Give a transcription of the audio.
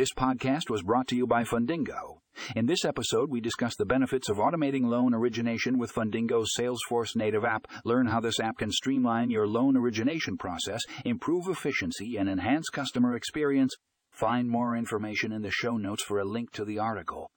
This podcast was brought to you by Fundingo. In this episode, we discuss the benefits of automating loan origination with Fundingo's Salesforce native app. Learn how this app can streamline your loan origination process, improve efficiency, and enhance customer experience. Find more information in the show notes for a link to the article.